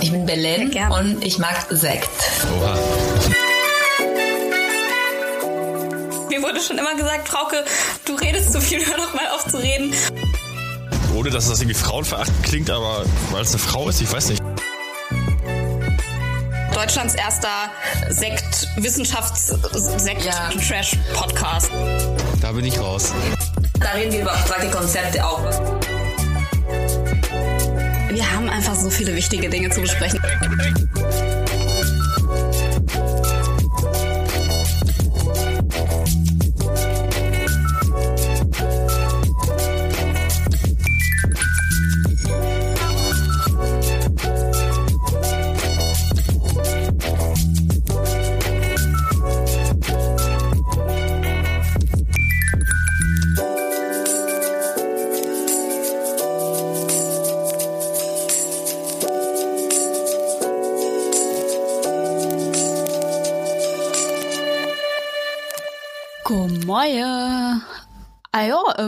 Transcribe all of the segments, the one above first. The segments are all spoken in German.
Ich bin Belen und ich mag Sekt. Oha. Mir wurde schon immer gesagt, Frauke, du redest zu viel, hör doch mal auf zu reden. Ohne dass das irgendwie frauenverachtend klingt, aber weil es eine Frau ist, ich weiß nicht. Deutschlands erster Sekt, Wissenschafts-Sekt-Trash-Podcast. Da bin ich raus. Da reden wir über abstrakte Konzepte auch. Wir haben einfach so viele wichtige Dinge zu besprechen.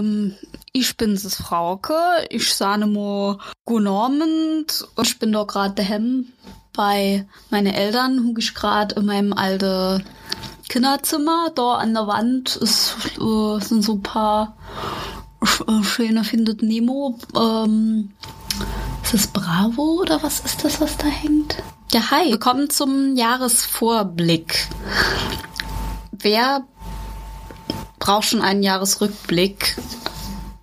Ähm, ich bin's es Frauke. Ich sahne mo genormend und ich bin doch gerade daheim bei meinen Eltern, hug ich gerade in meinem alten Kinderzimmer. Da an der Wand ist, äh, sind so ein paar äh, schöne Findet Nemo. Ähm, ist das Bravo oder was ist das, was da hängt? Ja, hi. Willkommen zum Jahresvorblick. Wer braucht schon einen Jahresrückblick,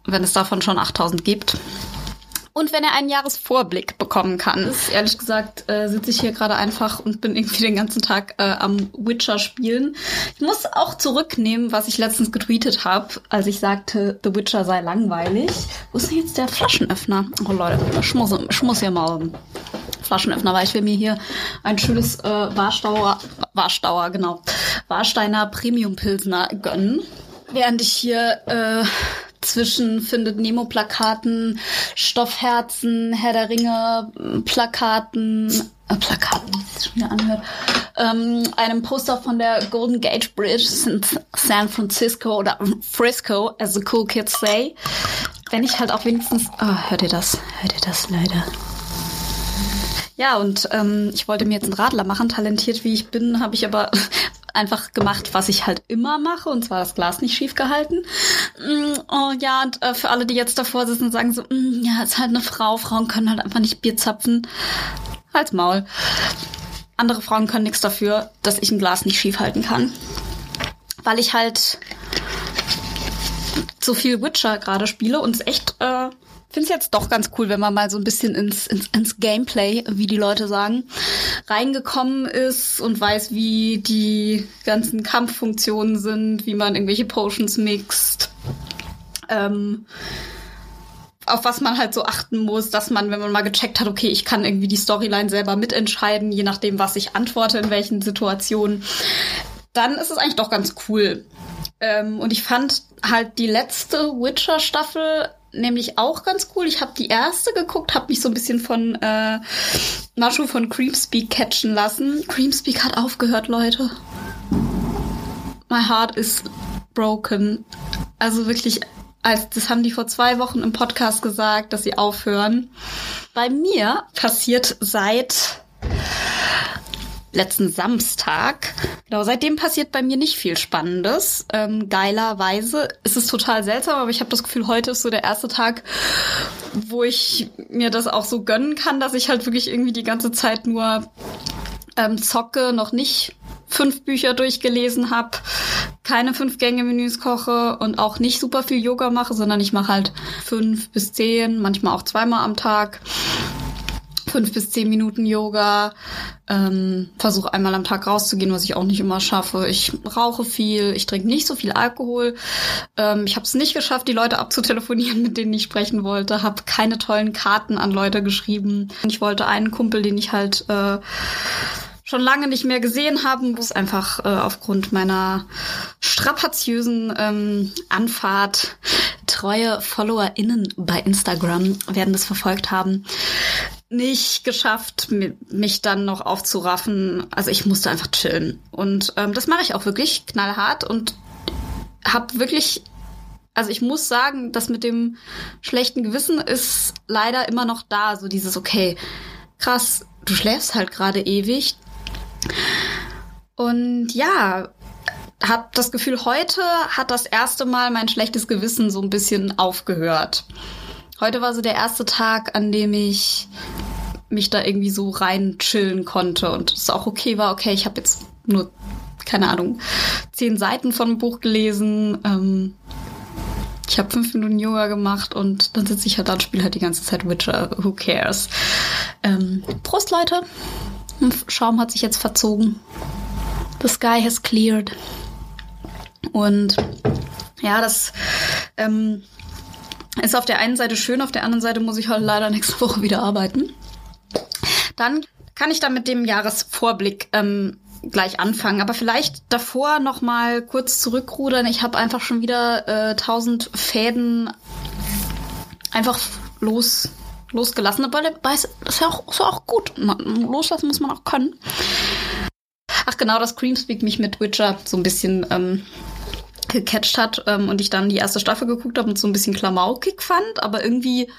wenn es davon schon 8000 gibt. Und wenn er einen Jahresvorblick bekommen kann. Ist, ehrlich gesagt, äh, sitze ich hier gerade einfach und bin irgendwie den ganzen Tag äh, am Witcher spielen. Ich muss auch zurücknehmen, was ich letztens getweetet habe, als ich sagte, The Witcher sei langweilig. Wo ist denn jetzt der Flaschenöffner? Oh Leute, ich muss, ich muss hier mal Flaschenöffner, weil ich will mir hier ein schönes äh, Warstauer, Warstauer, genau, Warsteiner Premium Pilsner gönnen während ich hier äh, zwischen findet Nemo Plakaten, Stoffherzen, Herr der Ringe Plakaten, äh, Plakaten, wie es schon wieder anhört, ähm, einem Poster von der Golden Gate Bridge in San Francisco oder Frisco, as the cool kids say. Wenn ich halt auch wenigstens, oh, hört ihr das? Hört ihr das leider? Ja, und ähm, ich wollte mir jetzt einen Radler machen. Talentiert wie ich bin, habe ich aber einfach gemacht, was ich halt immer mache, und zwar das Glas nicht schief gehalten. Mm, oh, ja, und äh, für alle, die jetzt davor sitzen und sagen so, mm, ja, ist halt eine Frau, Frauen können halt einfach nicht Bier zapfen. Halt's Maul. Andere Frauen können nichts dafür, dass ich ein Glas nicht schief halten kann. Weil ich halt so viel Witcher gerade spiele und es echt äh, finde es jetzt doch ganz cool, wenn man mal so ein bisschen ins, ins, ins Gameplay, wie die Leute sagen, reingekommen ist und weiß, wie die ganzen Kampffunktionen sind, wie man irgendwelche Potions mixt. Ähm, auf was man halt so achten muss, dass man, wenn man mal gecheckt hat, okay, ich kann irgendwie die Storyline selber mitentscheiden, je nachdem, was ich antworte, in welchen Situationen, dann ist es eigentlich doch ganz cool. Ähm, und ich fand halt die letzte Witcher-Staffel nämlich auch ganz cool. Ich habe die erste geguckt, habe mich so ein bisschen von äh, Nashu von Creamspeak catchen lassen. Creamspeak hat aufgehört, Leute. My heart is broken. Also wirklich, als das haben die vor zwei Wochen im Podcast gesagt, dass sie aufhören. Bei mir passiert seit letzten Samstag. Genau, seitdem passiert bei mir nicht viel Spannendes. Ähm, geilerweise ist es total seltsam, aber ich habe das Gefühl, heute ist so der erste Tag, wo ich mir das auch so gönnen kann, dass ich halt wirklich irgendwie die ganze Zeit nur ähm, zocke, noch nicht fünf Bücher durchgelesen habe, keine fünf Gänge Menüs koche und auch nicht super viel Yoga mache, sondern ich mache halt fünf bis zehn, manchmal auch zweimal am Tag fünf bis zehn Minuten Yoga, ähm, versuche einmal am Tag rauszugehen, was ich auch nicht immer schaffe. Ich rauche viel, ich trinke nicht so viel Alkohol. Ähm, ich habe es nicht geschafft, die Leute abzutelefonieren, mit denen ich sprechen wollte. Habe keine tollen Karten an Leute geschrieben. Ich wollte einen Kumpel, den ich halt äh, schon lange nicht mehr gesehen haben, muss einfach äh, aufgrund meiner strapaziösen ähm, Anfahrt treue FollowerInnen bei Instagram werden das verfolgt haben nicht geschafft, mich dann noch aufzuraffen. Also ich musste einfach chillen. Und ähm, das mache ich auch wirklich knallhart und habe wirklich, also ich muss sagen, das mit dem schlechten Gewissen ist leider immer noch da. So dieses, okay, krass, du schläfst halt gerade ewig. Und ja, hab das Gefühl, heute hat das erste Mal mein schlechtes Gewissen so ein bisschen aufgehört. Heute war so der erste Tag, an dem ich mich da irgendwie so rein chillen konnte und es auch okay war, okay, ich habe jetzt nur, keine Ahnung, zehn Seiten von einem Buch gelesen. Ähm, ich habe fünf Minuten Yoga gemacht und dann sitze ich halt da und spiele halt die ganze Zeit Witcher. Who cares? Ähm, Prost, Leute. Schaum hat sich jetzt verzogen. The sky has cleared. Und ja, das ähm, ist auf der einen Seite schön, auf der anderen Seite muss ich halt leider nächste Woche wieder arbeiten. Dann kann ich da mit dem Jahresvorblick ähm, gleich anfangen, aber vielleicht davor noch mal kurz zurückrudern. Ich habe einfach schon wieder äh, tausend Fäden einfach los losgelassen, aber das ist ja auch, ist auch gut. Loslassen muss man auch können. Ach genau, dass Creamspeak mich mit Witcher so ein bisschen ähm, gecatcht hat ähm, und ich dann die erste Staffel geguckt habe und so ein bisschen klamaukig fand, aber irgendwie,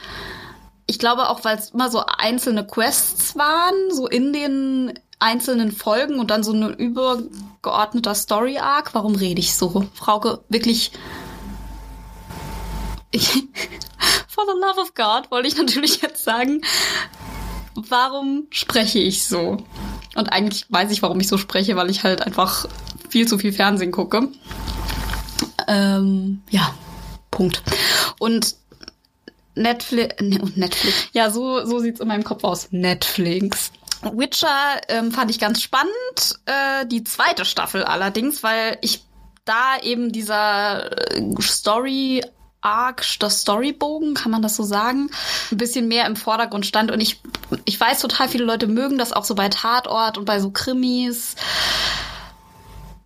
ich glaube auch, weil es immer so einzelne Quests waren, so in den einzelnen Folgen und dann so ein übergeordneter Story-Arc. Warum rede ich so? Frauke, wirklich. Ich, for the love of God, wollte ich natürlich jetzt sagen, warum spreche ich so? Und eigentlich weiß ich, warum ich so spreche, weil ich halt einfach viel zu viel Fernsehen gucke. Ähm, ja, Punkt. Und Netflix, ne, Netflix. Ja, so, so sieht's in meinem Kopf aus. Netflix. Witcher ähm, fand ich ganz spannend, äh, die zweite Staffel allerdings, weil ich da eben dieser äh, Story Arc, das Storybogen, kann man das so sagen, ein bisschen mehr im Vordergrund stand. Und ich, ich weiß, total viele Leute mögen das auch so bei Tatort und bei so Krimis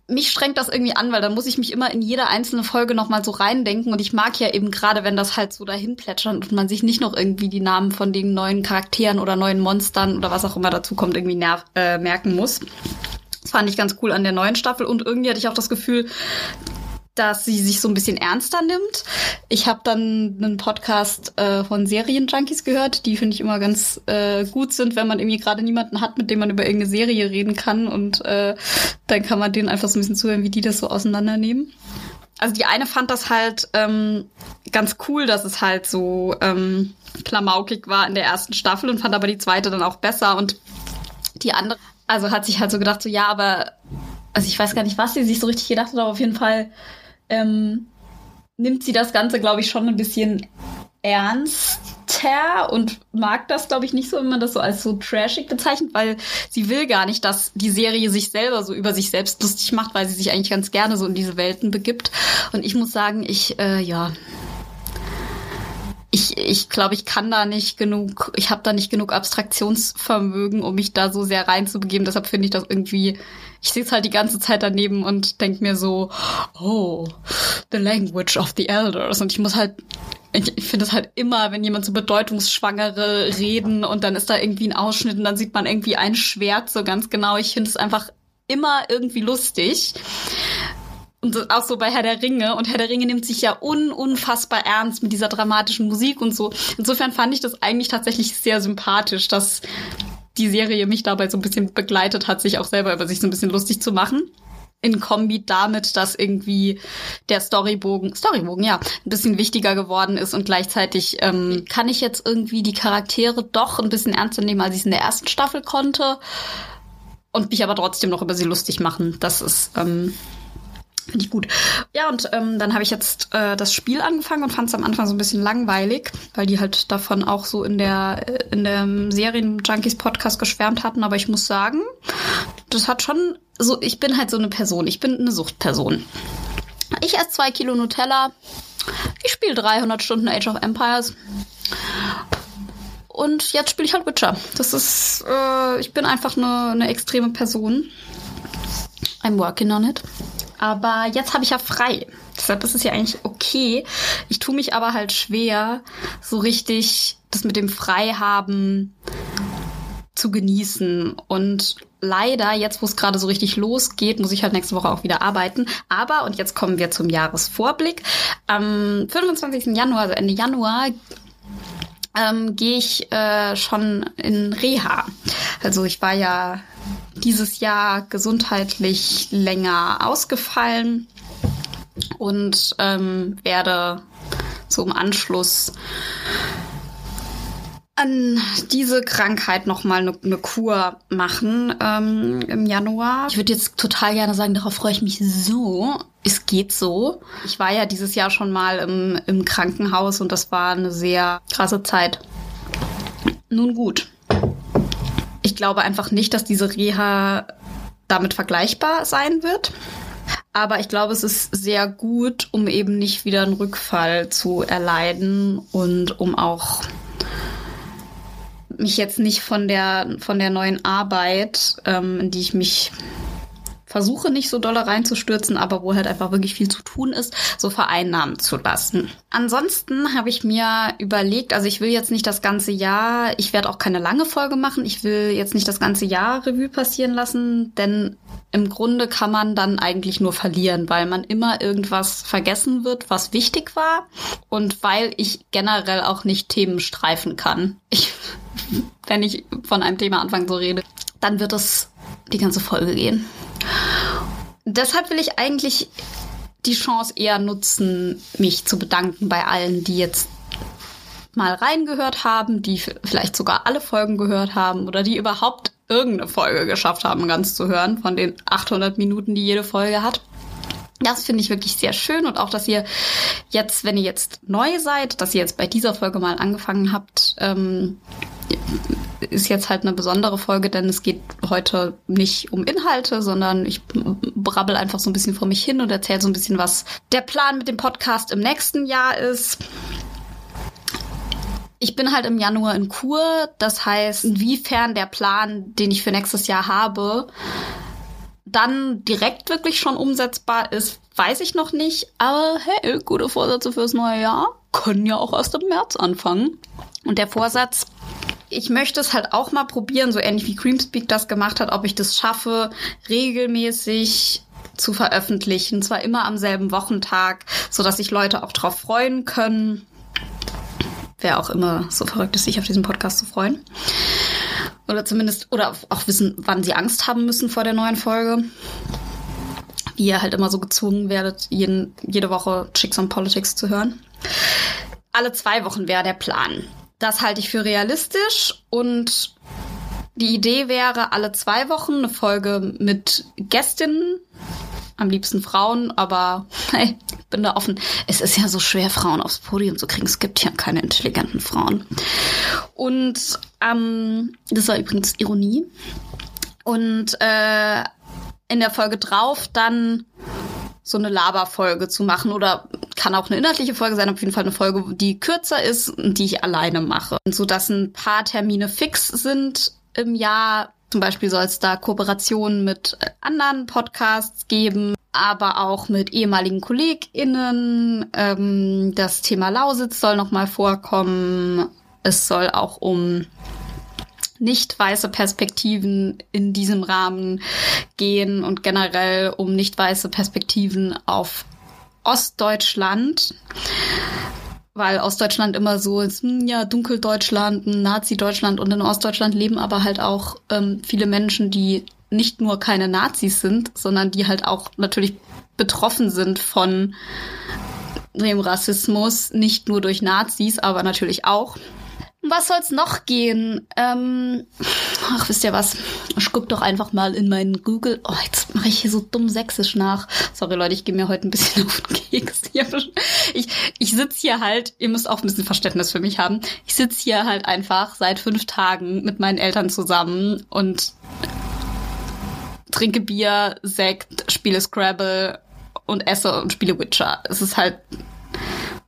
mich strengt das irgendwie an, weil dann muss ich mich immer in jede einzelne Folge nochmal so reindenken und ich mag ja eben gerade, wenn das halt so dahin plätschert und man sich nicht noch irgendwie die Namen von den neuen Charakteren oder neuen Monstern oder was auch immer dazu kommt, irgendwie äh, merken muss. Das fand ich ganz cool an der neuen Staffel und irgendwie hatte ich auch das Gefühl, dass sie sich so ein bisschen ernster nimmt. Ich habe dann einen Podcast äh, von Serienjunkies gehört, die finde ich immer ganz äh, gut sind, wenn man irgendwie gerade niemanden hat, mit dem man über irgendeine Serie reden kann und äh, dann kann man denen einfach so ein bisschen zuhören, wie die das so auseinandernehmen. Also die eine fand das halt ähm, ganz cool, dass es halt so ähm, klamaukig war in der ersten Staffel und fand aber die zweite dann auch besser und die andere, also hat sich halt so gedacht, so ja, aber also ich weiß gar nicht, was sie sich so richtig gedacht hat, aber auf jeden Fall ähm, nimmt sie das Ganze, glaube ich, schon ein bisschen ernster und mag das, glaube ich, nicht so, wenn man das so als so trashig bezeichnet, weil sie will gar nicht, dass die Serie sich selber so über sich selbst lustig macht, weil sie sich eigentlich ganz gerne so in diese Welten begibt. Und ich muss sagen, ich, äh, ja, ich, ich glaube, ich kann da nicht genug, ich habe da nicht genug Abstraktionsvermögen, um mich da so sehr reinzubegeben. Deshalb finde ich das irgendwie, ich sitze halt die ganze Zeit daneben und denke mir so, oh, the language of the elders. Und ich muss halt ich, ich finde es halt immer, wenn jemand so bedeutungsschwangere reden und dann ist da irgendwie ein Ausschnitt und dann sieht man irgendwie ein Schwert so ganz genau. Ich finde es einfach immer irgendwie lustig. Und auch so bei Herr der Ringe. Und Herr der Ringe nimmt sich ja un unfassbar ernst mit dieser dramatischen Musik und so. Insofern fand ich das eigentlich tatsächlich sehr sympathisch, dass die Serie mich dabei so ein bisschen begleitet hat, sich auch selber über sich so ein bisschen lustig zu machen. In Kombi damit, dass irgendwie der Storybogen, Storybogen, ja, ein bisschen wichtiger geworden ist und gleichzeitig ähm, kann ich jetzt irgendwie die Charaktere doch ein bisschen ernster nehmen, als ich es in der ersten Staffel konnte. Und mich aber trotzdem noch über sie lustig machen. Das ist, ähm, Finde ich gut. Ja, und ähm, dann habe ich jetzt äh, das Spiel angefangen und fand es am Anfang so ein bisschen langweilig, weil die halt davon auch so in der äh, in dem Serien Junkies Podcast geschwärmt hatten. Aber ich muss sagen, das hat schon so. Ich bin halt so eine Person. Ich bin eine Suchtperson. Ich esse zwei Kilo Nutella. Ich spiele 300 Stunden Age of Empires. Und jetzt spiele ich halt Witcher. Das ist, äh, ich bin einfach eine, eine extreme Person. I'm working on it. Aber jetzt habe ich ja frei. Deshalb ist es ja eigentlich okay. Ich tue mich aber halt schwer, so richtig das mit dem Freihaben zu genießen. Und leider, jetzt wo es gerade so richtig losgeht, muss ich halt nächste Woche auch wieder arbeiten. Aber, und jetzt kommen wir zum Jahresvorblick. Am 25. Januar, also Ende Januar, ähm, gehe ich äh, schon in Reha. Also ich war ja dieses Jahr gesundheitlich länger ausgefallen und ähm, werde so im Anschluss an diese Krankheit nochmal eine ne Kur machen ähm, im Januar. Ich würde jetzt total gerne sagen, darauf freue ich mich so. Es geht so. Ich war ja dieses Jahr schon mal im, im Krankenhaus und das war eine sehr krasse Zeit. Nun gut. Ich glaube einfach nicht, dass diese Reha damit vergleichbar sein wird. Aber ich glaube, es ist sehr gut, um eben nicht wieder einen Rückfall zu erleiden und um auch mich jetzt nicht von der, von der neuen Arbeit, ähm, in die ich mich versuche nicht so dolle reinzustürzen, aber wo halt einfach wirklich viel zu tun ist, so vereinnahmen zu lassen. Ansonsten habe ich mir überlegt, also ich will jetzt nicht das ganze Jahr, ich werde auch keine lange Folge machen, ich will jetzt nicht das ganze Jahr Revue passieren lassen, denn im Grunde kann man dann eigentlich nur verlieren, weil man immer irgendwas vergessen wird, was wichtig war und weil ich generell auch nicht Themen streifen kann. Ich, wenn ich von einem Thema anfange zu reden, dann wird es die ganze Folge gehen. Deshalb will ich eigentlich die Chance eher nutzen, mich zu bedanken bei allen, die jetzt mal reingehört haben, die vielleicht sogar alle Folgen gehört haben oder die überhaupt irgendeine Folge geschafft haben, ganz zu hören, von den 800 Minuten, die jede Folge hat. Das finde ich wirklich sehr schön und auch, dass ihr jetzt, wenn ihr jetzt neu seid, dass ihr jetzt bei dieser Folge mal angefangen habt, ähm, ist jetzt halt eine besondere Folge, denn es geht heute nicht um Inhalte, sondern ich brabbel einfach so ein bisschen vor mich hin und erzähle so ein bisschen, was der Plan mit dem Podcast im nächsten Jahr ist. Ich bin halt im Januar in Kur, das heißt, inwiefern der Plan, den ich für nächstes Jahr habe, dann direkt wirklich schon umsetzbar ist, weiß ich noch nicht. Aber hey, gute Vorsätze fürs neue Jahr können ja auch erst im März anfangen. Und der Vorsatz, ich möchte es halt auch mal probieren, so ähnlich wie Creamspeak das gemacht hat, ob ich das schaffe, regelmäßig zu veröffentlichen, zwar immer am selben Wochentag, so dass sich Leute auch drauf freuen können. Wer auch immer so verrückt ist, sich auf diesen Podcast zu freuen. Oder zumindest, oder auch wissen, wann sie Angst haben müssen vor der neuen Folge. Wie ihr halt immer so gezwungen werdet, jeden, jede Woche Chicks on Politics zu hören. Alle zwei Wochen wäre der Plan. Das halte ich für realistisch und die Idee wäre, alle zwei Wochen eine Folge mit Gästinnen, am liebsten Frauen, aber hey, ich bin da offen. Es ist ja so schwer, Frauen aufs Podium zu kriegen. Es gibt ja keine intelligenten Frauen. Und ähm, das war übrigens Ironie. Und äh, in der Folge drauf dann so eine Laberfolge zu machen oder kann auch eine inhaltliche Folge sein, auf jeden Fall eine Folge, die kürzer ist und die ich alleine mache. Und so dass ein paar Termine fix sind im Jahr. Zum Beispiel soll es da Kooperationen mit anderen Podcasts geben, aber auch mit ehemaligen KollegInnen. Ähm, das Thema Lausitz soll nochmal vorkommen. Es soll auch um nicht weiße Perspektiven in diesem Rahmen gehen und generell um nicht weiße Perspektiven auf Ostdeutschland. Weil Ostdeutschland immer so ist, hm, ja, Dunkeldeutschland, Nazi-Deutschland und in Ostdeutschland leben aber halt auch ähm, viele Menschen, die nicht nur keine Nazis sind, sondern die halt auch natürlich betroffen sind von dem Rassismus, nicht nur durch Nazis, aber natürlich auch. Was soll's noch gehen? Ähm, ach, wisst ihr was? Ich guck doch einfach mal in meinen Google. Oh, jetzt mache ich hier so dumm sächsisch nach. Sorry, Leute, ich gehe mir heute ein bisschen auf den Keks. Ich, ich sitze hier halt, ihr müsst auch ein bisschen Verständnis für mich haben. Ich sitze hier halt einfach seit fünf Tagen mit meinen Eltern zusammen und trinke Bier, Sekt, spiele Scrabble und esse und spiele Witcher. Es ist halt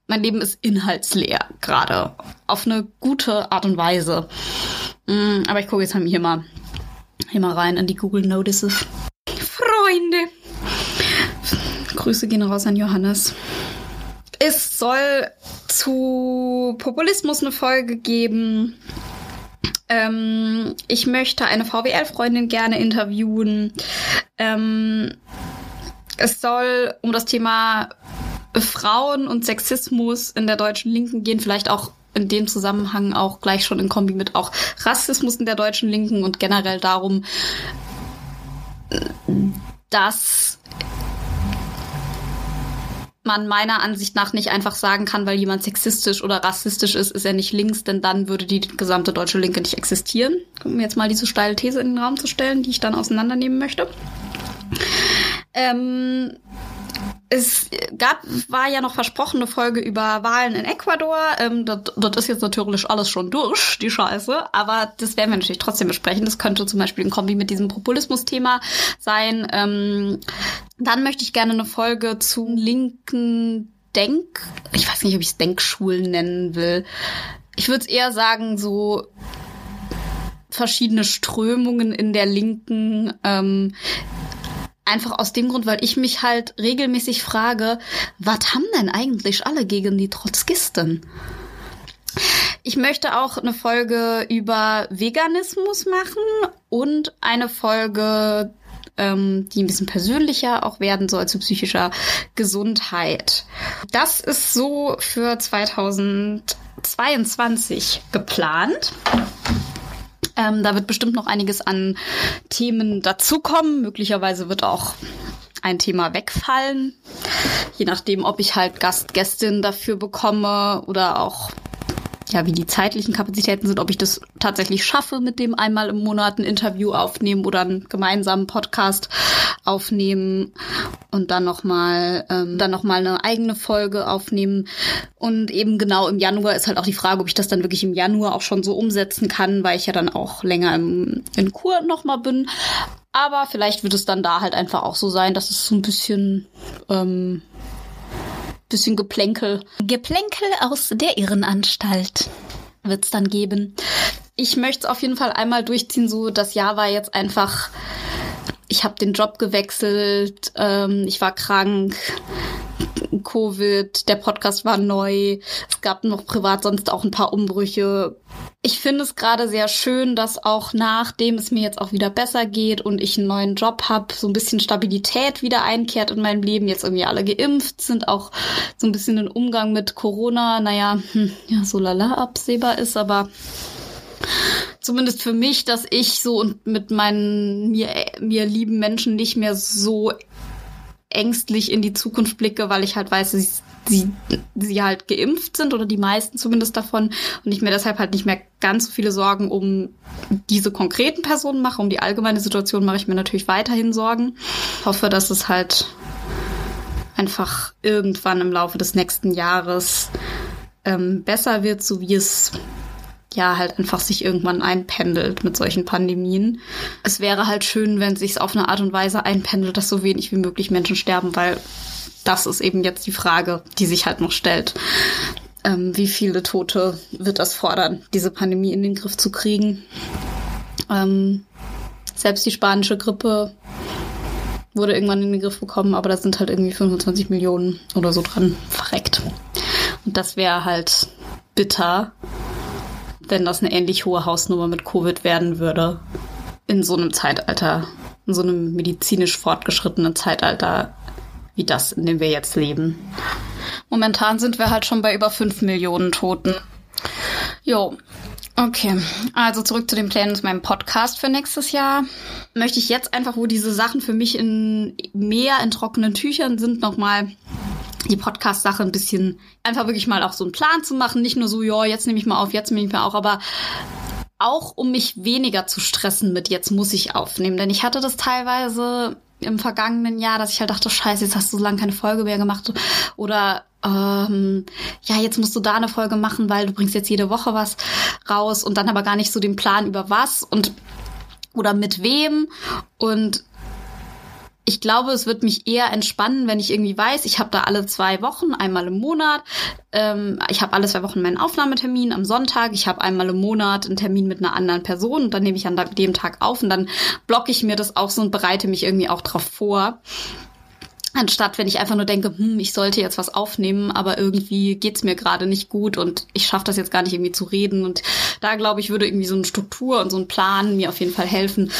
mein Leben ist inhaltsleer gerade. Auf eine gute Art und Weise. Mm, aber ich gucke jetzt hier mal, hier mal rein in die Google Notices. Freunde. Grüße gehen raus an Johannes. Es soll zu Populismus eine Folge geben. Ähm, ich möchte eine VWL-Freundin gerne interviewen. Ähm, es soll um das Thema Frauen und Sexismus in der deutschen Linken gehen, vielleicht auch in dem Zusammenhang auch gleich schon in Kombi mit auch Rassismus in der deutschen Linken und generell darum, dass man meiner Ansicht nach nicht einfach sagen kann, weil jemand sexistisch oder rassistisch ist, ist er nicht links, denn dann würde die gesamte deutsche Linke nicht existieren. Um jetzt mal diese steile These in den Raum zu stellen, die ich dann auseinandernehmen möchte. Ähm, es gab, war ja noch versprochene Folge über Wahlen in Ecuador. Ähm, dort, dort ist jetzt natürlich alles schon durch, die Scheiße. Aber das werden wir natürlich trotzdem besprechen. Das könnte zum Beispiel ein Kombi mit diesem Populismus-Thema sein. Ähm, dann möchte ich gerne eine Folge zu linken Denk, ich weiß nicht, ob ich es Denkschulen nennen will. Ich würde es eher sagen, so verschiedene Strömungen in der Linken, ähm, Einfach aus dem Grund, weil ich mich halt regelmäßig frage, was haben denn eigentlich alle gegen die Trotzkisten? Ich möchte auch eine Folge über Veganismus machen und eine Folge, ähm, die ein bisschen persönlicher auch werden soll zu psychischer Gesundheit. Das ist so für 2022 geplant. Ähm, da wird bestimmt noch einiges an Themen dazukommen. Möglicherweise wird auch ein Thema wegfallen. Je nachdem, ob ich halt Gast, Gästin dafür bekomme oder auch ja, wie die zeitlichen Kapazitäten sind, ob ich das tatsächlich schaffe, mit dem einmal im Monat ein Interview aufnehmen oder einen gemeinsamen Podcast aufnehmen und dann nochmal ähm, dann noch mal eine eigene Folge aufnehmen. Und eben genau im Januar ist halt auch die Frage, ob ich das dann wirklich im Januar auch schon so umsetzen kann, weil ich ja dann auch länger im, in Kur nochmal bin. Aber vielleicht wird es dann da halt einfach auch so sein, dass es so ein bisschen ähm, bisschen Geplänkel. Geplänkel aus der Irrenanstalt wird's dann geben. Ich möchte es auf jeden Fall einmal durchziehen, so das Jahr war jetzt einfach, ich habe den Job gewechselt, ähm, ich war krank, Covid, der Podcast war neu, es gab noch privat sonst auch ein paar Umbrüche. Ich finde es gerade sehr schön, dass auch nachdem es mir jetzt auch wieder besser geht und ich einen neuen Job habe, so ein bisschen Stabilität wieder einkehrt in meinem Leben. Jetzt irgendwie alle geimpft sind, auch so ein bisschen den Umgang mit Corona, naja, hm, ja, so lala absehbar ist, aber zumindest für mich, dass ich so und mit meinen mir, mir lieben Menschen nicht mehr so ängstlich in die Zukunft blicke, weil ich halt weiß, dass sie, sie halt geimpft sind oder die meisten zumindest davon und ich mir deshalb halt nicht mehr ganz so viele Sorgen um diese konkreten Personen mache. Um die allgemeine Situation mache ich mir natürlich weiterhin Sorgen. Hoffe, dass es halt einfach irgendwann im Laufe des nächsten Jahres ähm, besser wird, so wie es ja halt einfach sich irgendwann einpendelt mit solchen Pandemien. Es wäre halt schön, wenn sich auf eine Art und Weise einpendelt, dass so wenig wie möglich Menschen sterben, weil das ist eben jetzt die Frage, die sich halt noch stellt. Ähm, wie viele Tote wird das fordern, diese Pandemie in den Griff zu kriegen? Ähm, selbst die spanische Grippe wurde irgendwann in den Griff bekommen, aber da sind halt irgendwie 25 Millionen oder so dran verreckt. Und das wäre halt bitter, wenn das eine ähnlich hohe Hausnummer mit Covid werden würde. In so einem Zeitalter, in so einem medizinisch fortgeschrittenen Zeitalter wie das, in dem wir jetzt leben. Momentan sind wir halt schon bei über fünf Millionen Toten. Jo, Okay, also zurück zu den Plänen zu meinem Podcast für nächstes Jahr. Möchte ich jetzt einfach, wo diese Sachen für mich in mehr in trockenen Tüchern sind, nochmal die Podcast-Sache ein bisschen einfach wirklich mal auch so einen Plan zu machen. Nicht nur so, ja, jetzt nehme ich mal auf, jetzt nehme ich mal auch, aber auch um mich weniger zu stressen mit jetzt muss ich aufnehmen. Denn ich hatte das teilweise im vergangenen Jahr, dass ich halt dachte, scheiße, jetzt hast du so lange keine Folge mehr gemacht. Oder ähm, ja, jetzt musst du da eine Folge machen, weil du bringst jetzt jede Woche was raus und dann aber gar nicht so den Plan über was und oder mit wem. Und ich glaube, es wird mich eher entspannen, wenn ich irgendwie weiß, ich habe da alle zwei Wochen, einmal im Monat. Ähm, ich habe alle zwei Wochen meinen Aufnahmetermin am Sonntag. Ich habe einmal im Monat einen Termin mit einer anderen Person und dann nehme ich an dem Tag auf und dann blocke ich mir das auch so und bereite mich irgendwie auch drauf vor. Anstatt wenn ich einfach nur denke, hm, ich sollte jetzt was aufnehmen, aber irgendwie geht's mir gerade nicht gut und ich schaffe das jetzt gar nicht irgendwie zu reden. Und da glaube ich, würde irgendwie so eine Struktur und so ein Plan mir auf jeden Fall helfen,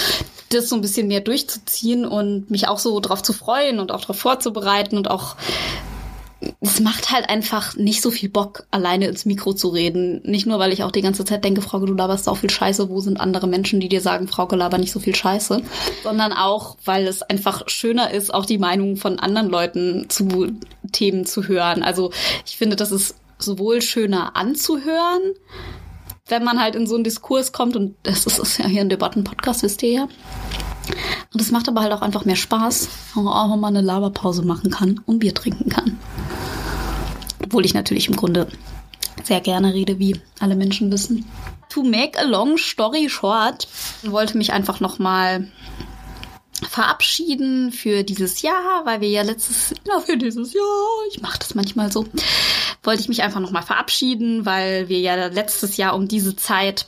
das so ein bisschen mehr durchzuziehen und mich auch so drauf zu freuen und auch darauf vorzubereiten und auch es macht halt einfach nicht so viel Bock, alleine ins Mikro zu reden. Nicht nur, weil ich auch die ganze Zeit denke, Frauke, du laberst auch viel Scheiße, wo sind andere Menschen, die dir sagen, Frauke, laber nicht so viel Scheiße, sondern auch, weil es einfach schöner ist, auch die Meinung von anderen Leuten zu Themen zu hören. Also ich finde, das ist sowohl schöner anzuhören, wenn man halt in so einen Diskurs kommt und das ist ja hier ein Debatten-Podcast, wisst ihr ja. Und es macht aber halt auch einfach mehr Spaß, wenn man auch mal eine Laberpause machen kann und Bier trinken kann. Obwohl ich natürlich im Grunde sehr gerne rede, wie alle Menschen wissen. To make a long story short, wollte mich einfach nochmal verabschieden für dieses Jahr, weil wir ja letztes, ja, für dieses Jahr, ich mache das manchmal so, wollte ich mich einfach nochmal verabschieden, weil wir ja letztes Jahr um diese Zeit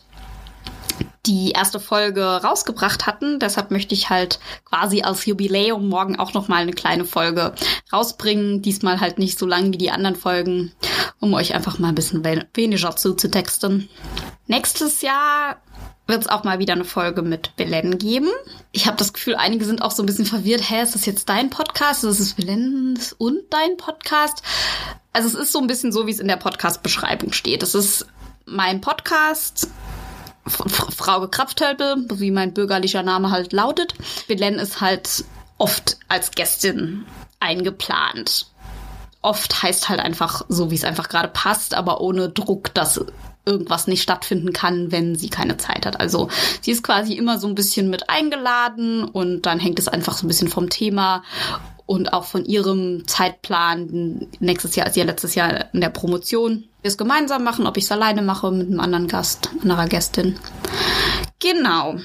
die erste Folge rausgebracht hatten. Deshalb möchte ich halt quasi als Jubiläum morgen auch noch mal eine kleine Folge rausbringen. Diesmal halt nicht so lang wie die anderen Folgen, um euch einfach mal ein bisschen weniger zuzutexten. Nächstes Jahr wird es auch mal wieder eine Folge mit Belen geben. Ich habe das Gefühl, einige sind auch so ein bisschen verwirrt. Hä, ist das jetzt dein Podcast? Ist es Belens und dein Podcast? Also es ist so ein bisschen so, wie es in der Podcast-Beschreibung steht. Es ist mein Podcast Frau Krapftölpel, wie mein bürgerlicher Name halt lautet. Belen ist halt oft als Gästin eingeplant. Oft heißt halt einfach so, wie es einfach gerade passt, aber ohne Druck, dass irgendwas nicht stattfinden kann, wenn sie keine Zeit hat. Also sie ist quasi immer so ein bisschen mit eingeladen und dann hängt es einfach so ein bisschen vom Thema und auch von ihrem Zeitplan. Nächstes Jahr ist ja letztes Jahr in der Promotion. Wir es gemeinsam machen, ob ich es alleine mache mit einem anderen Gast, anderer Gästin. Genau.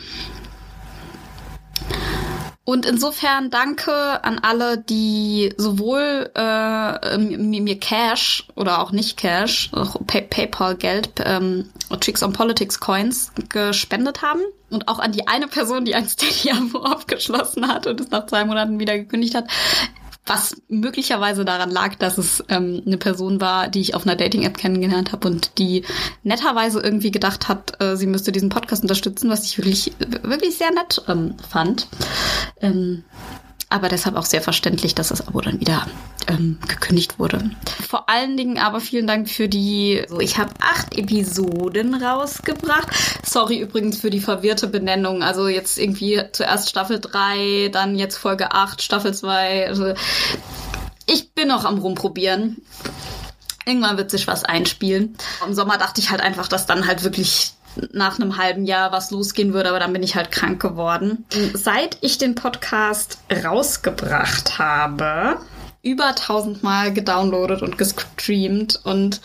Und insofern danke an alle, die sowohl äh, mir Cash oder auch nicht Cash, auch Pay PayPal-Geld, ähm, Tricks on Politics Coins gespendet haben. Und auch an die eine Person, die ein Steady-Abo abgeschlossen hat und es nach zwei Monaten wieder gekündigt hat. Was möglicherweise daran lag, dass es ähm, eine Person war, die ich auf einer Dating-App kennengelernt habe und die netterweise irgendwie gedacht hat, äh, sie müsste diesen Podcast unterstützen, was ich wirklich, wirklich sehr nett ähm, fand. Ähm, aber deshalb auch sehr verständlich, dass das Abo dann wieder ähm, gekündigt wurde. Vor allen Dingen aber vielen Dank für die. So, ich habe acht Episoden rausgebracht. Sorry übrigens für die verwirrte Benennung. Also jetzt irgendwie zuerst Staffel 3, dann jetzt Folge 8, Staffel 2. Also ich bin noch am rumprobieren. Irgendwann wird sich was einspielen. Im Sommer dachte ich halt einfach, dass dann halt wirklich nach einem halben Jahr was losgehen würde, aber dann bin ich halt krank geworden. Seit ich den Podcast rausgebracht habe, über tausendmal gedownloadet und gestreamt und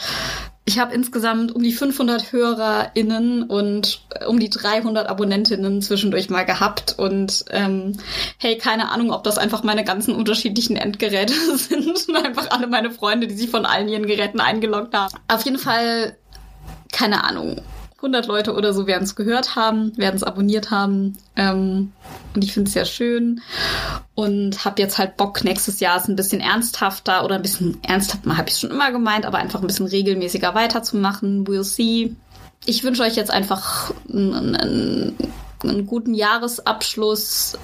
ich habe insgesamt um die 500 HörerInnen und um die 300 Abonnentinnen zwischendurch mal gehabt. Und ähm, hey, keine Ahnung, ob das einfach meine ganzen unterschiedlichen Endgeräte sind. einfach alle meine Freunde, die sich von allen ihren Geräten eingeloggt haben. Auf jeden Fall, keine Ahnung. 100 Leute oder so werden es gehört haben, werden es abonniert haben. Ähm, und ich finde es sehr schön. Und habe jetzt halt Bock, nächstes Jahr es ein bisschen ernsthafter oder ein bisschen ernsthafter, habe ich schon immer gemeint, aber einfach ein bisschen regelmäßiger weiterzumachen. We'll see. Ich wünsche euch jetzt einfach einen, einen, einen guten Jahresabschluss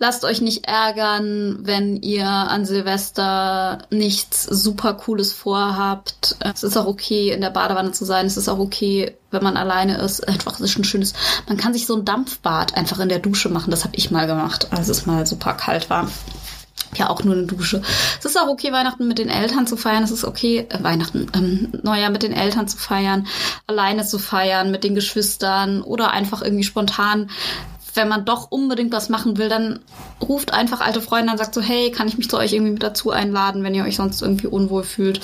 Lasst euch nicht ärgern, wenn ihr an Silvester nichts super cooles vorhabt. Es ist auch okay, in der Badewanne zu sein. Es ist auch okay, wenn man alleine ist. Einfach, es ist ein schönes. Man kann sich so ein Dampfbad einfach in der Dusche machen. Das habe ich mal gemacht, als es mal super kalt war ja auch nur eine Dusche. Es ist auch okay, Weihnachten mit den Eltern zu feiern. Es ist okay, äh, Weihnachten, ähm, Neujahr mit den Eltern zu feiern, alleine zu feiern, mit den Geschwistern oder einfach irgendwie spontan wenn man doch unbedingt was machen will, dann ruft einfach alte Freunde und sagt so, hey, kann ich mich zu euch irgendwie mit dazu einladen, wenn ihr euch sonst irgendwie unwohl fühlt.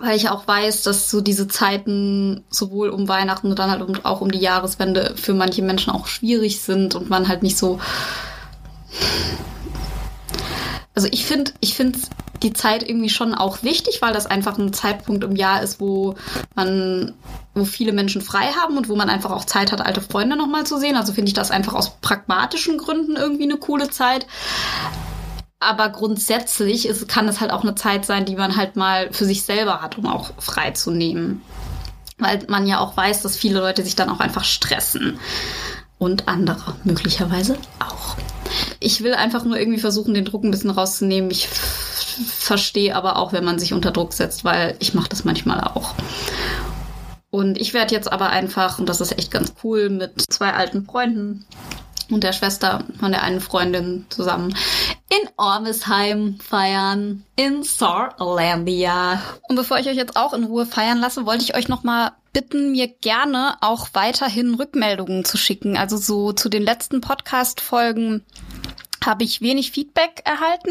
Weil ich auch weiß, dass so diese Zeiten sowohl um Weihnachten und dann halt auch um die Jahreswende für manche Menschen auch schwierig sind und man halt nicht so also ich finde, ich finde die Zeit irgendwie schon auch wichtig, weil das einfach ein Zeitpunkt im Jahr ist, wo man, wo viele Menschen frei haben und wo man einfach auch Zeit hat, alte Freunde nochmal zu sehen. Also finde ich das einfach aus pragmatischen Gründen irgendwie eine coole Zeit. Aber grundsätzlich ist, kann es halt auch eine Zeit sein, die man halt mal für sich selber hat, um auch frei zu nehmen. Weil man ja auch weiß, dass viele Leute sich dann auch einfach stressen. Und andere möglicherweise auch. Ich will einfach nur irgendwie versuchen, den Druck ein bisschen rauszunehmen. Ich verstehe aber auch, wenn man sich unter Druck setzt, weil ich mache das manchmal auch. Und ich werde jetzt aber einfach, und das ist echt ganz cool, mit zwei alten Freunden und der Schwester von der einen Freundin zusammen in Ormesheim feiern, in Saarlandia. Und bevor ich euch jetzt auch in Ruhe feiern lasse, wollte ich euch noch mal bitten, mir gerne auch weiterhin Rückmeldungen zu schicken. Also so zu den letzten Podcast-Folgen habe ich wenig Feedback erhalten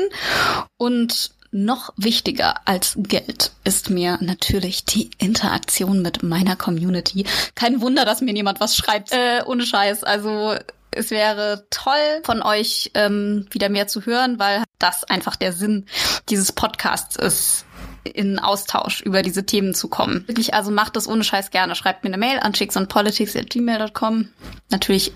und noch wichtiger als Geld ist mir natürlich die Interaktion mit meiner Community. Kein Wunder, dass mir niemand was schreibt. Äh, ohne Scheiß. Also es wäre toll von euch ähm, wieder mehr zu hören, weil das einfach der Sinn dieses Podcasts ist in Austausch über diese Themen zu kommen. Wirklich, also macht das ohne Scheiß gerne. Schreibt mir eine Mail an chicksandpolitics.gmail.com. Natürlich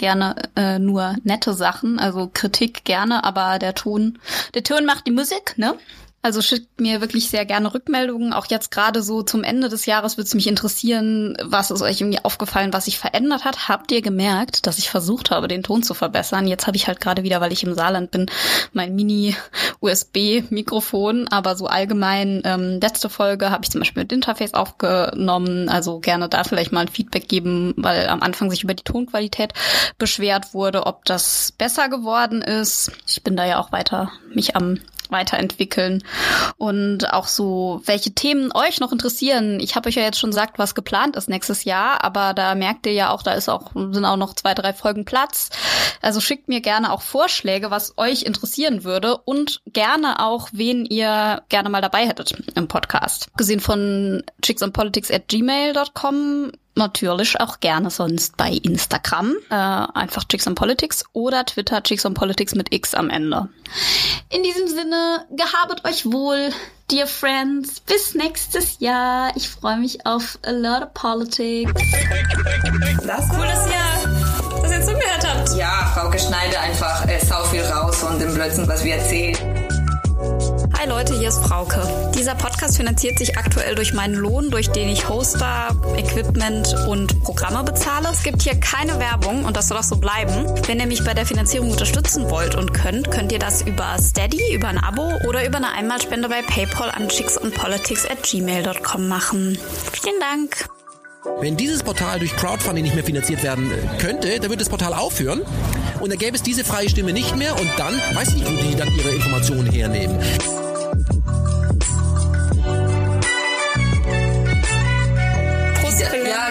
gerne äh, nur nette Sachen, also Kritik gerne, aber der Ton, der Ton macht die Musik, ne? Also schickt mir wirklich sehr gerne Rückmeldungen. Auch jetzt gerade so zum Ende des Jahres würde es mich interessieren, was ist euch irgendwie aufgefallen, was sich verändert hat. Habt ihr gemerkt, dass ich versucht habe, den Ton zu verbessern? Jetzt habe ich halt gerade wieder, weil ich im Saarland bin, mein Mini-USB-Mikrofon. Aber so allgemein, ähm, letzte Folge habe ich zum Beispiel mit Interface aufgenommen. Also gerne da vielleicht mal ein Feedback geben, weil am Anfang sich über die Tonqualität beschwert wurde, ob das besser geworden ist. Ich bin da ja auch weiter mich am weiterentwickeln und auch so, welche Themen euch noch interessieren. Ich habe euch ja jetzt schon gesagt, was geplant ist nächstes Jahr, aber da merkt ihr ja auch, da ist auch sind auch noch zwei, drei Folgen Platz. Also schickt mir gerne auch Vorschläge, was euch interessieren würde und gerne auch, wen ihr gerne mal dabei hättet im Podcast. Gesehen von chicksandpolitics at gmail.com natürlich auch gerne sonst bei Instagram, äh, einfach Chicks on Politics oder Twitter Chicks on Politics mit X am Ende. In diesem Sinne, gehabet euch wohl, dear friends. Bis nächstes Jahr. Ich freue mich auf a lot of politics. Das ist cool, dass ihr das jetzt zugehört habt. Ja, Frau Geschneide einfach äh, sau viel raus von dem Blödsinn, was wir erzählen. Hi Leute, hier ist Frauke. Dieser Podcast finanziert sich aktuell durch meinen Lohn, durch den ich Hoster, Equipment und Programme bezahle. Es gibt hier keine Werbung und das soll auch so bleiben. Wenn ihr mich bei der Finanzierung unterstützen wollt und könnt, könnt ihr das über Steady, über ein Abo oder über eine Einmalspende bei PayPal an chicksandpolitics at gmail.com machen. Vielen Dank. Wenn dieses Portal durch Crowdfunding nicht mehr finanziert werden äh, könnte, dann würde das Portal aufhören und dann gäbe es diese freie Stimme nicht mehr und dann weiß ich nicht, wo die dann ihre Informationen hernehmen. 对呀